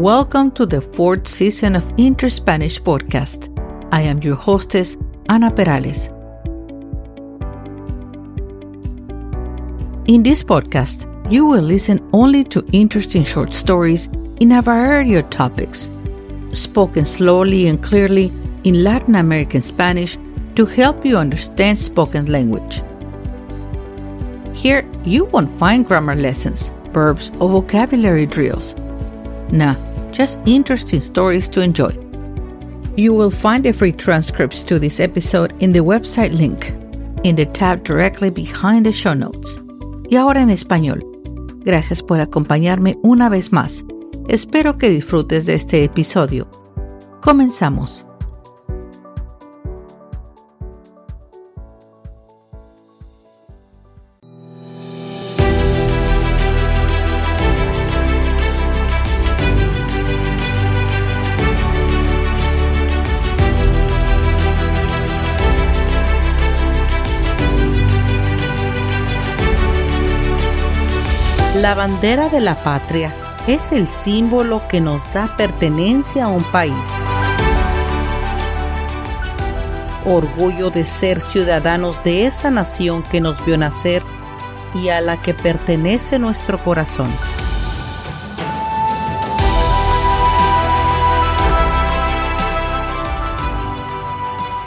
Welcome to the fourth season of Inter Spanish Podcast. I am your hostess, Ana Perales. In this podcast, you will listen only to interesting short stories in a variety of topics, spoken slowly and clearly in Latin American Spanish to help you understand spoken language. Here, you won't find grammar lessons, verbs, or vocabulary drills. Nah, just interesting stories to enjoy. You will find the free transcripts to this episode in the website link, in the tab directly behind the show notes. Y ahora en español. Gracias por acompañarme una vez más. Espero que disfrutes de este episodio. Comenzamos. La bandera de la patria es el símbolo que nos da pertenencia a un país. Orgullo de ser ciudadanos de esa nación que nos vio nacer y a la que pertenece nuestro corazón.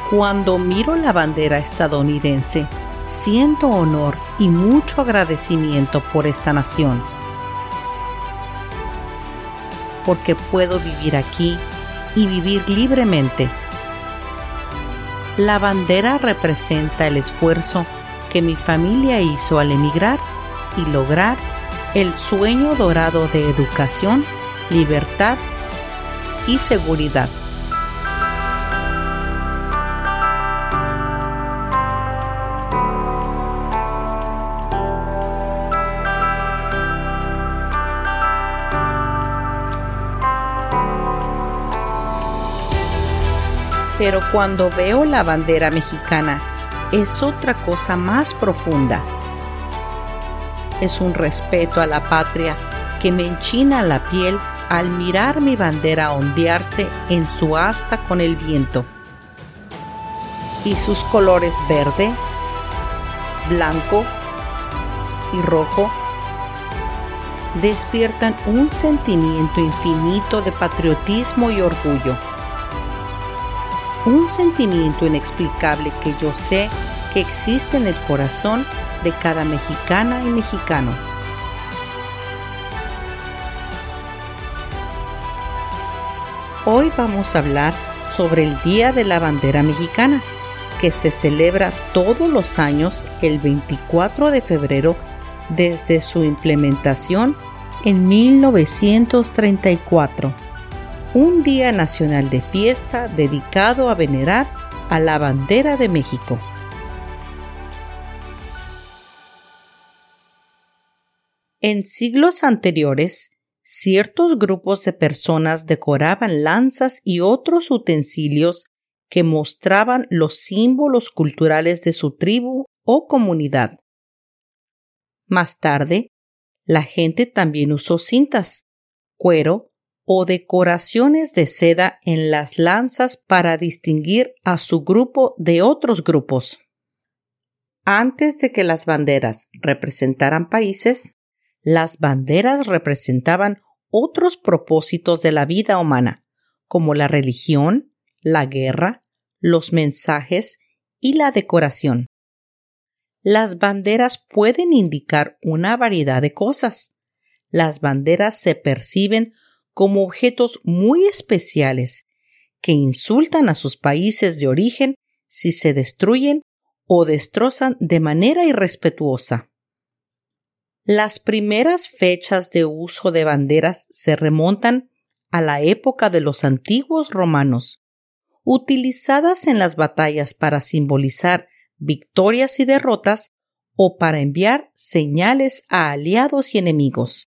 Cuando miro la bandera estadounidense, siento honor y mucho agradecimiento por esta nación, porque puedo vivir aquí y vivir libremente. La bandera representa el esfuerzo que mi familia hizo al emigrar y lograr el sueño dorado de educación, libertad y seguridad. Pero cuando veo la bandera mexicana es otra cosa más profunda. Es un respeto a la patria que me enchina la piel al mirar mi bandera ondearse en su asta con el viento. Y sus colores verde, blanco y rojo despiertan un sentimiento infinito de patriotismo y orgullo un sentimiento inexplicable que yo sé que existe en el corazón de cada mexicana y mexicano. Hoy vamos a hablar sobre el Día de la Bandera Mexicana, que se celebra todos los años el 24 de febrero desde su implementación en 1934 un día nacional de fiesta dedicado a venerar a la bandera de México. En siglos anteriores, ciertos grupos de personas decoraban lanzas y otros utensilios que mostraban los símbolos culturales de su tribu o comunidad. Más tarde, la gente también usó cintas, cuero o decoraciones de seda en las lanzas para distinguir a su grupo de otros grupos. Antes de que las banderas representaran países, las banderas representaban otros propósitos de la vida humana, como la religión, la guerra, los mensajes y la decoración. Las banderas pueden indicar una variedad de cosas. Las banderas se perciben como objetos muy especiales que insultan a sus países de origen si se destruyen o destrozan de manera irrespetuosa. Las primeras fechas de uso de banderas se remontan a la época de los antiguos romanos, utilizadas en las batallas para simbolizar victorias y derrotas o para enviar señales a aliados y enemigos.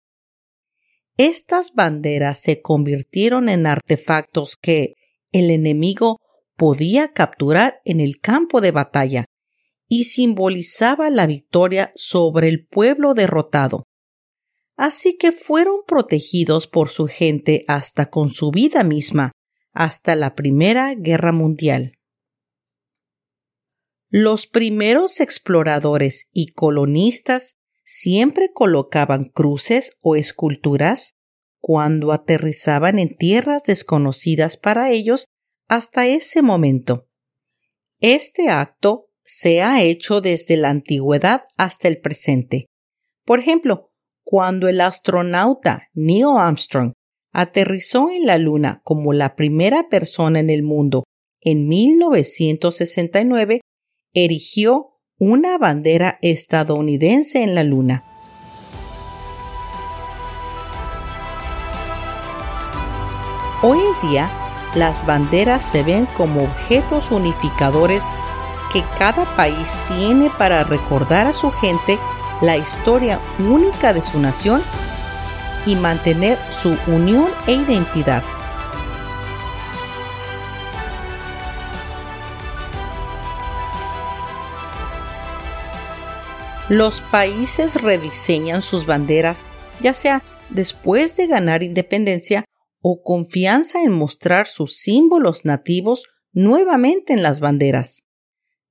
Estas banderas se convirtieron en artefactos que el enemigo podía capturar en el campo de batalla y simbolizaba la victoria sobre el pueblo derrotado. así que fueron protegidos por su gente hasta con su vida misma, hasta la Primera Guerra Mundial. Los primeros exploradores y colonistas siempre colocaban cruces o esculturas cuando aterrizaban en tierras desconocidas para ellos hasta ese momento. Este acto se ha hecho desde la antigüedad hasta el presente. Por ejemplo, cuando el astronauta Neil Armstrong aterrizó en la Luna como la primera persona en el mundo en 1969, erigió una bandera estadounidense en la Luna. Hoy en día, las banderas se ven como objetos unificadores que cada país tiene para recordar a su gente la historia única de su nación y mantener su unión e identidad. Los países rediseñan sus banderas ya sea después de ganar independencia o confianza en mostrar sus símbolos nativos nuevamente en las banderas.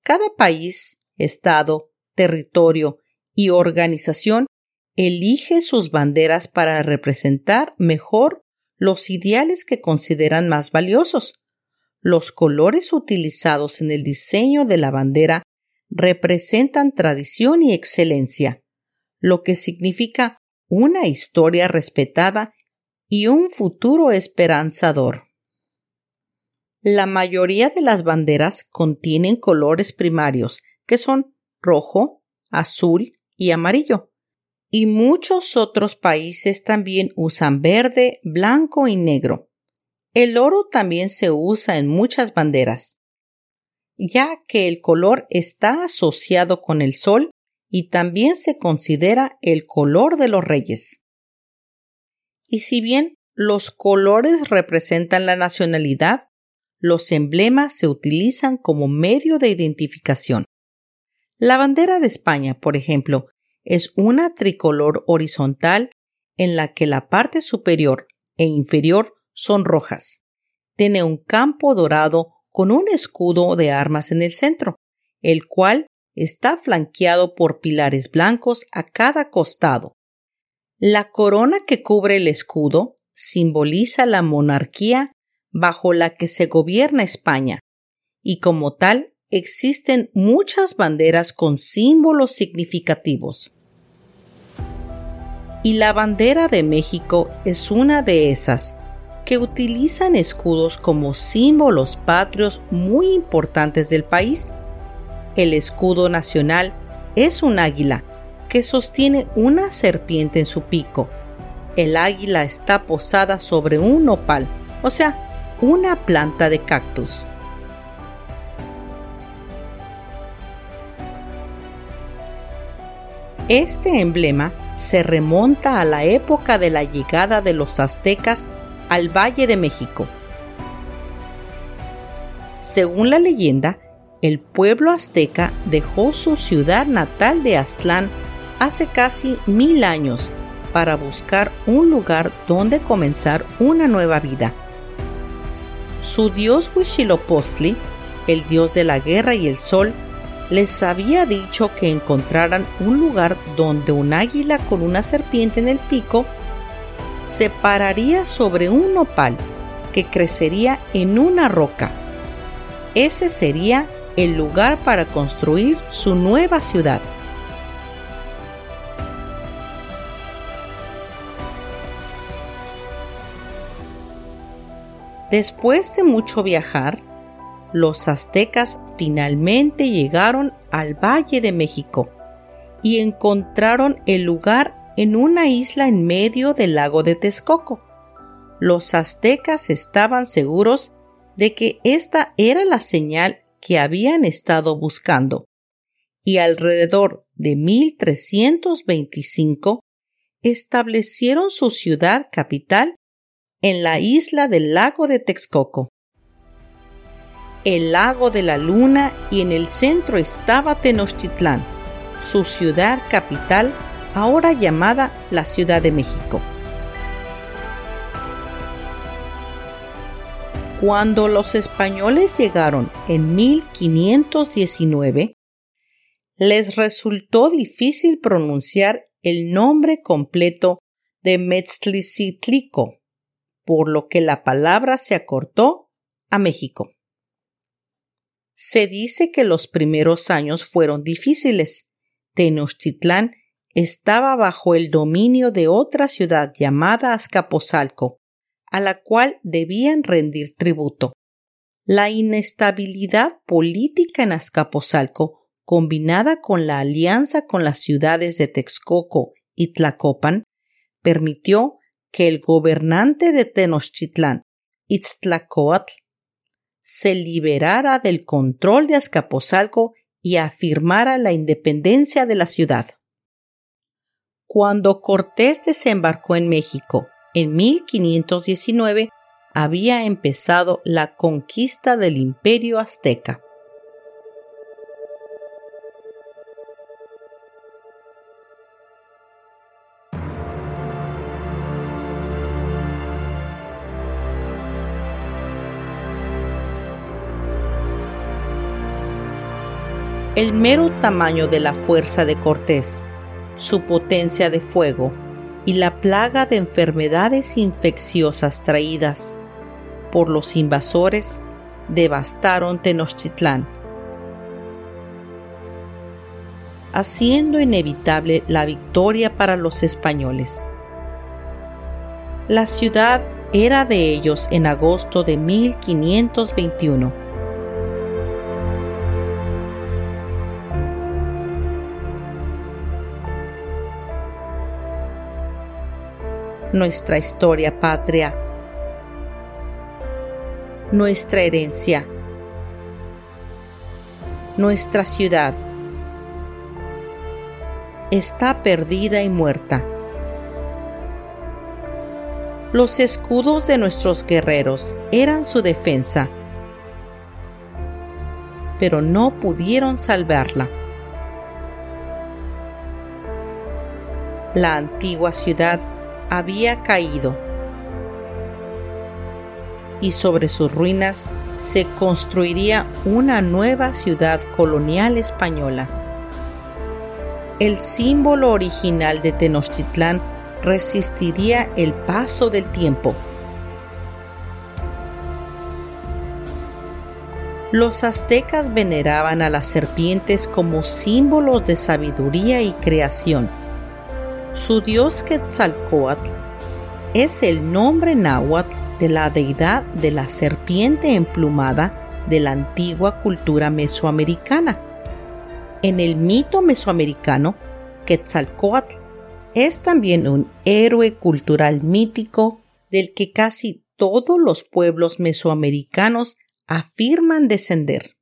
Cada país, estado, territorio y organización elige sus banderas para representar mejor los ideales que consideran más valiosos. Los colores utilizados en el diseño de la bandera representan tradición y excelencia, lo que significa una historia respetada y un futuro esperanzador. La mayoría de las banderas contienen colores primarios, que son rojo, azul y amarillo. Y muchos otros países también usan verde, blanco y negro. El oro también se usa en muchas banderas, ya que el color está asociado con el sol y también se considera el color de los reyes. Y si bien los colores representan la nacionalidad, los emblemas se utilizan como medio de identificación. La bandera de España, por ejemplo, es una tricolor horizontal en la que la parte superior e inferior son rojas. Tiene un campo dorado con un escudo de armas en el centro, el cual está flanqueado por pilares blancos a cada costado. La corona que cubre el escudo simboliza la monarquía bajo la que se gobierna España, y como tal existen muchas banderas con símbolos significativos. Y la bandera de México es una de esas que utilizan escudos como símbolos patrios muy importantes del país. El escudo nacional es un águila que sostiene una serpiente en su pico. El águila está posada sobre un nopal, o sea, una planta de cactus. Este emblema se remonta a la época de la llegada de los aztecas al Valle de México. Según la leyenda, el pueblo azteca dejó su ciudad natal de Aztlán hace casi mil años para buscar un lugar donde comenzar una nueva vida. Su dios Huitzilopochtli, el dios de la guerra y el sol, les había dicho que encontraran un lugar donde un águila con una serpiente en el pico pararía sobre un nopal que crecería en una roca. Ese sería el lugar para construir su nueva ciudad. Después de mucho viajar, los aztecas finalmente llegaron al Valle de México y encontraron el lugar en una isla en medio del lago de Texcoco. Los aztecas estaban seguros de que esta era la señal que habían estado buscando, y alrededor de 1325 establecieron su ciudad capital en la isla del lago de Texcoco. El lago de la luna y en el centro estaba Tenochtitlán, su ciudad capital ahora llamada la Ciudad de México. Cuando los españoles llegaron en 1519, les resultó difícil pronunciar el nombre completo de Metzlicitlico, por lo que la palabra se acortó a México. Se dice que los primeros años fueron difíciles. Tenochtitlán estaba bajo el dominio de otra ciudad llamada Azcapotzalco, a la cual debían rendir tributo. La inestabilidad política en Azcapotzalco, combinada con la alianza con las ciudades de Texcoco y Tlacopan, permitió que el gobernante de Tenochtitlán, Itztlacoatl, se liberara del control de Azcapotzalco y afirmara la independencia de la ciudad. Cuando Cortés desembarcó en México en 1519 había empezado la conquista del imperio azteca. El mero tamaño de la fuerza de Cortés, su potencia de fuego, y la plaga de enfermedades infecciosas traídas por los invasores devastaron Tenochtitlán, haciendo inevitable la victoria para los españoles. La ciudad era de ellos en agosto de 1521 nuestra historia patria, nuestra herencia, nuestra ciudad está perdida y muerta. Los escudos de nuestros guerreros eran su defensa, pero no pudieron salvarla. La antigua ciudad había caído y sobre sus ruinas se construiría una nueva ciudad colonial española. El símbolo original de Tenochtitlán resistiría el paso del tiempo. Los aztecas veneraban a las serpientes como símbolos de sabiduría y creación su dios Quetzalcoatl es el nombre náhuatl de la deidad de la serpiente emplumada de la antigua cultura mesoamericana. En el mito mesoamericano, Quetzalcoatl es también un héroe cultural mítico del que casi todos los pueblos mesoamericanos afirman descender.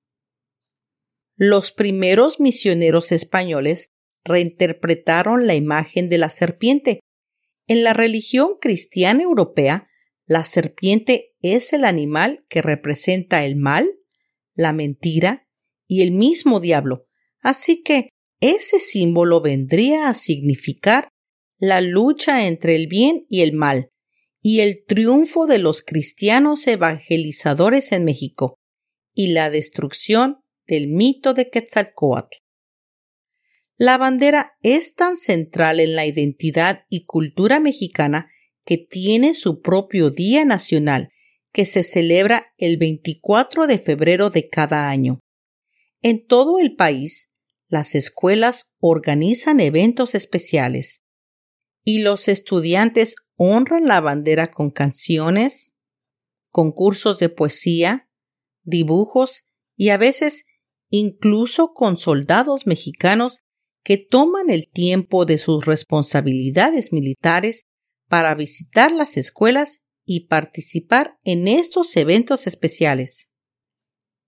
Los primeros misioneros españoles reinterpretaron la imagen de la serpiente. En la religión cristiana europea, la serpiente es el animal que representa el mal, la mentira y el mismo diablo, así que ese símbolo vendría a significar la lucha entre el bien y el mal, y el triunfo de los cristianos evangelizadores en México, y la destrucción del mito de Quetzalcoatl. La bandera es tan central en la identidad y cultura mexicana que tiene su propio Día Nacional, que se celebra el 24 de febrero de cada año. En todo el país, las escuelas organizan eventos especiales y los estudiantes honran la bandera con canciones, concursos de poesía, dibujos y a veces incluso con soldados mexicanos que toman el tiempo de sus responsabilidades militares para visitar las escuelas y participar en estos eventos especiales.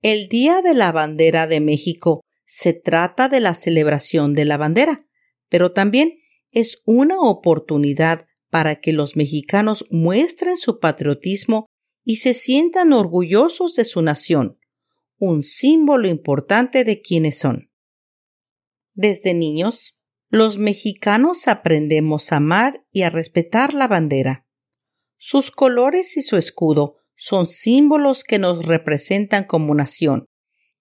El Día de la Bandera de México se trata de la celebración de la bandera, pero también es una oportunidad para que los mexicanos muestren su patriotismo y se sientan orgullosos de su nación, un símbolo importante de quienes son. Desde niños, Los mexicanos aprendemos a amar y a respetar la bandera. Sus colores y su escudo son símbolos que nos representan como nación,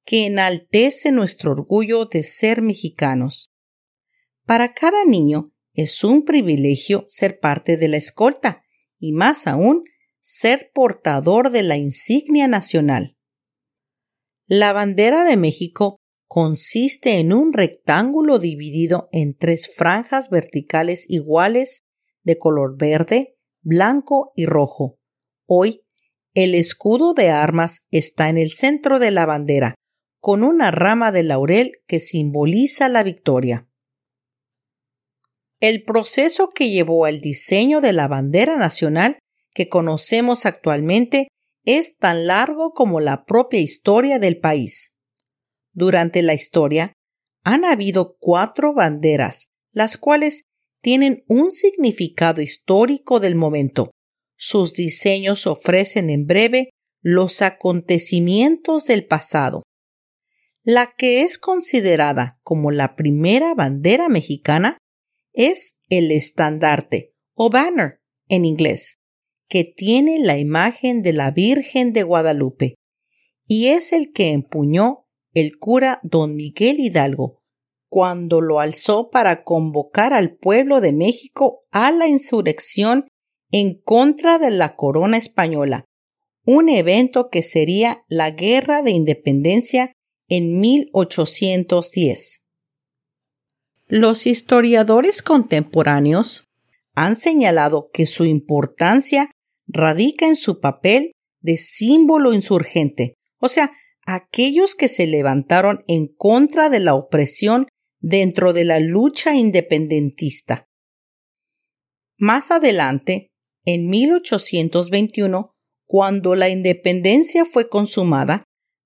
que enaltece nuestro orgullo de ser mexicanos. Para cada niño es un privilegio ser parte de la escolta y más aún ser portador de la insignia nacional. La bandera de México consiste en un rectángulo dividido en tres franjas verticales iguales de color verde, blanco y rojo. Hoy, el escudo de armas está en el centro de la bandera, con una rama de laurel que simboliza la victoria. El proceso que llevó al diseño de la bandera nacional que conocemos actualmente es tan largo como la propia historia del país. Durante la historia han habido cuatro banderas, las cuales tienen un significado histórico del momento. Sus diseños ofrecen en breve los acontecimientos del pasado. La que es considerada como la primera bandera mexicana es el estandarte o banner en inglés, que tiene la imagen de la Virgen de Guadalupe, y es el que empuñó el cura don Miguel Hidalgo cuando lo alzó para convocar al pueblo de México a la insurrección en contra de la corona española, un evento que sería la Guerra de Independencia en 1810. Los historiadores contemporáneos han señalado que su importancia radica en su papel de símbolo insurgente, o sea, aquellos que se levantaron en contra de la opresión dentro de la lucha independentista. Más adelante, en 1821, cuando la independencia fue consumada,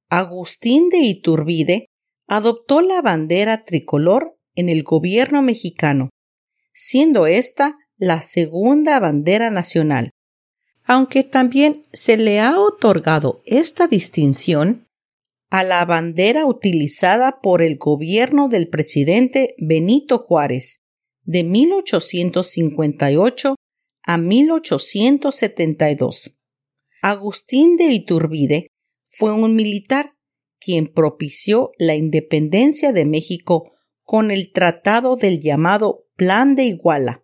Agustín de Iturbide adoptó la bandera tricolor en el gobierno mexicano, siendo esta la segunda bandera nacional, aunque también se le ha otorgado esta distinción a la bandera utilizada por el gobierno del presidente Benito Juárez de 1858 a 1872. Agustín de Iturbide fue un militar quien propició la independencia de México con el tratado del llamado Plan de Iguala,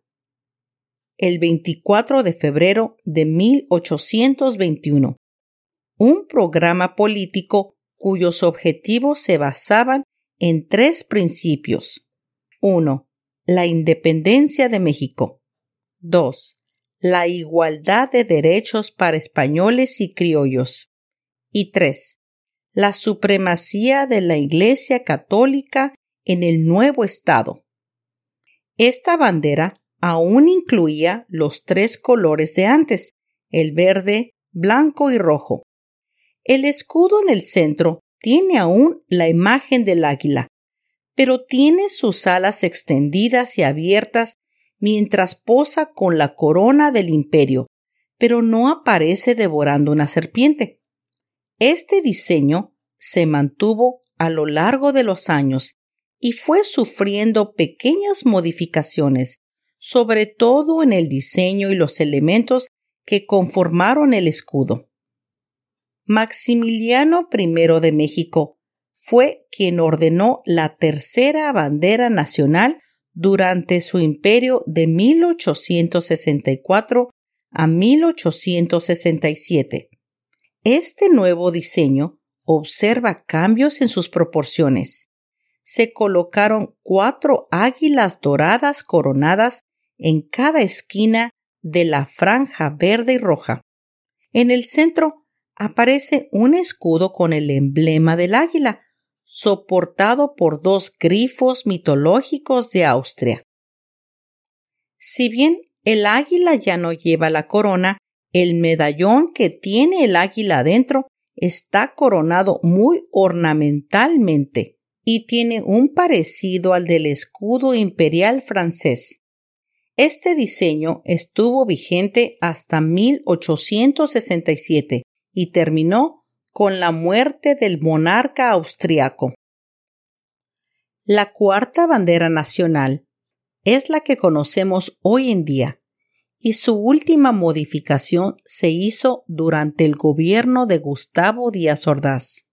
el 24 de febrero de 1821, un programa político cuyos objetivos se basaban en tres principios. 1. La independencia de México. 2. La igualdad de derechos para españoles y criollos. Y 3. La supremacía de la Iglesia Católica en el nuevo Estado. Esta bandera aún incluía los tres colores de antes, el verde, blanco y rojo. El escudo en el centro tiene aún la imagen del águila, pero tiene sus alas extendidas y abiertas mientras posa con la corona del imperio, pero no aparece devorando una serpiente. Este diseño se mantuvo a lo largo de los años y fue sufriendo pequeñas modificaciones sobre todo en el diseño y los elementos que conformaron el escudo. Maximiliano I de México fue quien ordenó la tercera bandera nacional durante su imperio de 1864 a 1867. Este nuevo diseño observa cambios en sus proporciones. Se colocaron cuatro águilas doradas coronadas en cada esquina de la franja verde y roja. En el centro aparece un escudo con el emblema del águila, soportado por dos grifos mitológicos de Austria. Si bien el águila ya no lleva la corona, el medallón que tiene el águila adentro está coronado muy ornamentalmente y tiene un parecido al del escudo imperial francés. Este diseño estuvo vigente hasta 1867 y terminó con la muerte del monarca austriaco. La cuarta bandera nacional es la que conocemos hoy en día y su última modificación se hizo durante el gobierno de Gustavo Díaz Ordaz.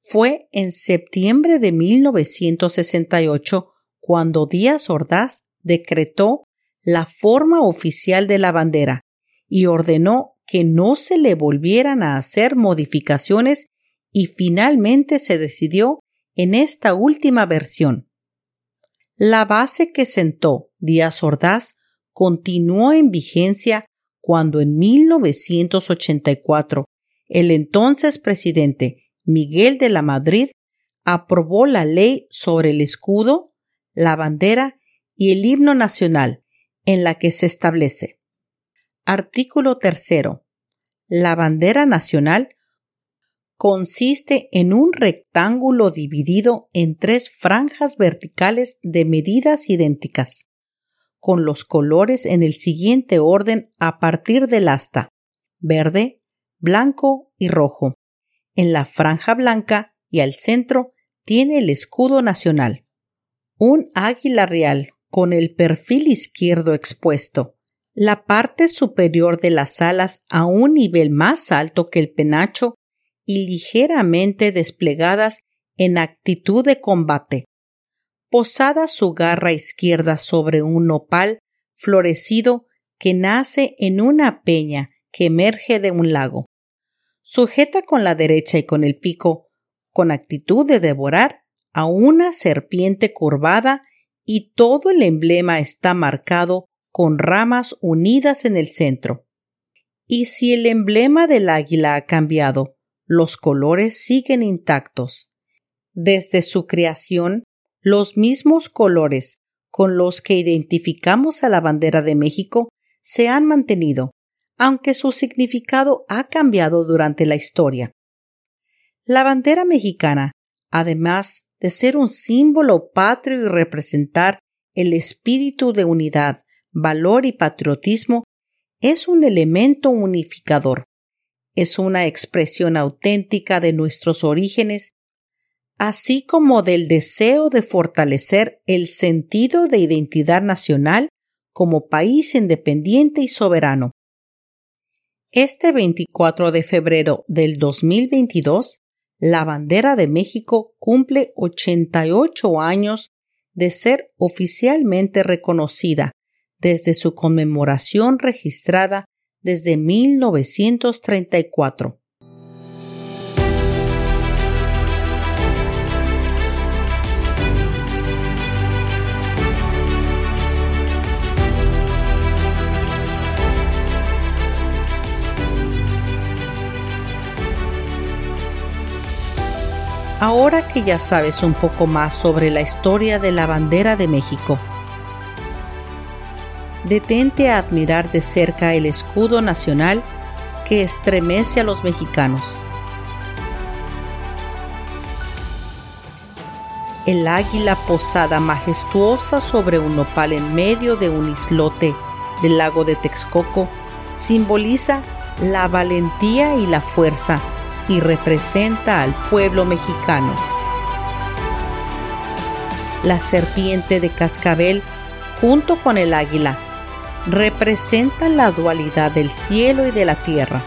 Fue en septiembre de 1968 cuando Díaz Ordaz decretó la forma oficial de la bandera y ordenó que no se le volvieran a hacer modificaciones y finalmente se decidió en esta última versión. La base que sentó Díaz Ordaz continuó en vigencia cuando en 1984 el entonces presidente Miguel de la Madrid aprobó la ley sobre el escudo, la bandera y el himno nacional, en la que se establece. Artículo tercero. La bandera nacional consiste en un rectángulo dividido en tres franjas verticales de medidas idénticas, con los colores en el siguiente orden a partir del asta verde, blanco y rojo. En la franja blanca y al centro tiene el escudo nacional. Un águila real con el perfil izquierdo expuesto, la parte superior de las alas a un nivel más alto que el penacho y ligeramente desplegadas en actitud de combate posada su garra izquierda sobre un nopal florecido que nace en una peña que emerge de un lago. Sujeta con la derecha y con el pico, con actitud de devorar, a una serpiente curvada y todo el emblema está marcado con ramas unidas en el centro. Y si el emblema del águila ha cambiado, los colores siguen intactos. Desde su creación, los mismos colores con los que identificamos a la bandera de México se han mantenido, aunque su significado ha cambiado durante la historia. La bandera mexicana, además de ser un símbolo patrio y representar el espíritu de unidad, valor y patriotismo, es un elemento unificador. Es una expresión auténtica de nuestros orígenes así como del deseo de fortalecer el sentido de identidad nacional como país independiente y soberano. Este 24 de febrero del 2022, la bandera de México cumple 88 años de ser oficialmente reconocida desde su conmemoración registrada desde 1934. Ahora que ya sabes un poco más sobre la historia de la bandera de México, detente a admirar de cerca el escudo nacional que estremece a los mexicanos. El águila posada majestuosa sobre un nopal en medio de un islote del lago de Texcoco simboliza la valentía y la fuerza y representa al pueblo mexicano. La serpiente de cascabel, junto con el águila, representan la dualidad del cielo y de la tierra.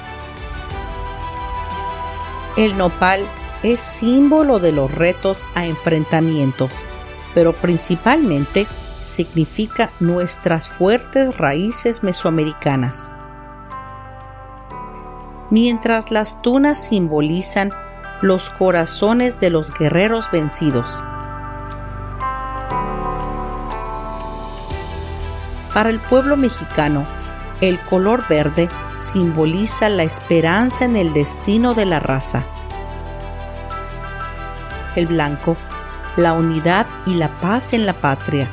El nopal es símbolo de los retos a enfrentamientos, pero principalmente significa nuestras fuertes raíces mesoamericanas mientras las tunas simbolizan los corazones de los guerreros vencidos. Para el pueblo mexicano, el color verde simboliza la esperanza en el destino de la raza. El blanco, la unidad y la paz en la patria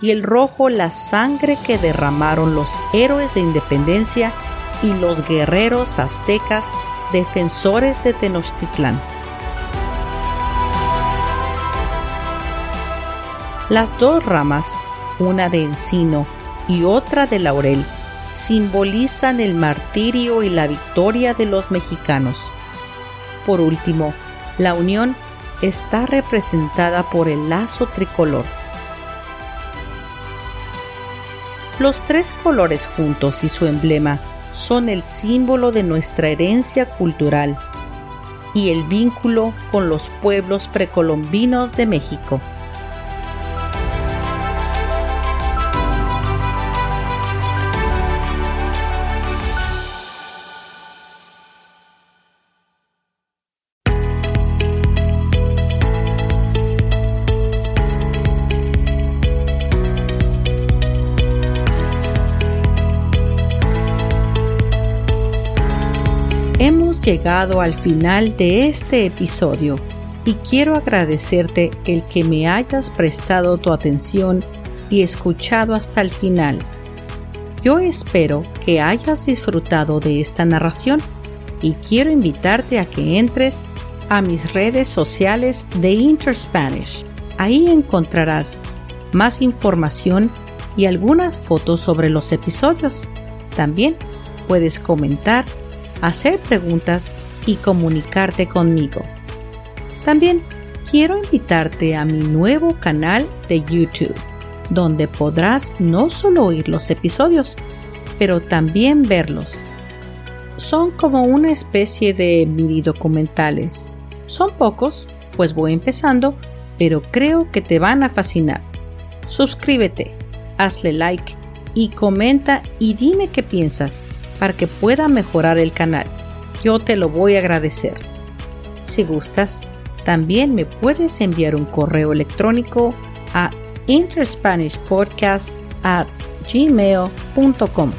y el rojo la sangre que derramaron los héroes de independencia y los guerreros aztecas defensores de Tenochtitlán. Las dos ramas, una de encino y otra de laurel, simbolizan el martirio y la victoria de los mexicanos. Por último, la unión está representada por el lazo tricolor. Los tres colores juntos y su emblema son el símbolo de nuestra herencia cultural y el vínculo con los pueblos precolombinos de México. Llegado al final de este episodio y quiero agradecerte el que me hayas prestado tu atención y escuchado hasta el final. Yo espero que hayas disfrutado de esta narración y quiero invitarte a que entres a mis redes sociales de Interspanish. Ahí encontrarás más información y algunas fotos sobre los episodios. También puedes comentar hacer preguntas y comunicarte conmigo. También quiero invitarte a mi nuevo canal de YouTube, donde podrás no solo oír los episodios, pero también verlos. Son como una especie de mini documentales. Son pocos, pues voy empezando, pero creo que te van a fascinar. Suscríbete, hazle like y comenta y dime qué piensas para que pueda mejorar el canal. Yo te lo voy a agradecer. Si gustas, también me puedes enviar un correo electrónico a interspanishpodcast@gmail.com.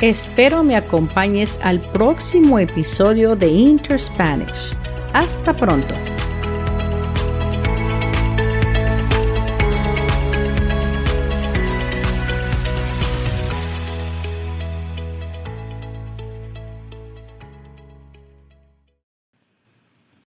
Espero me acompañes al próximo episodio de Interspanish. Hasta pronto.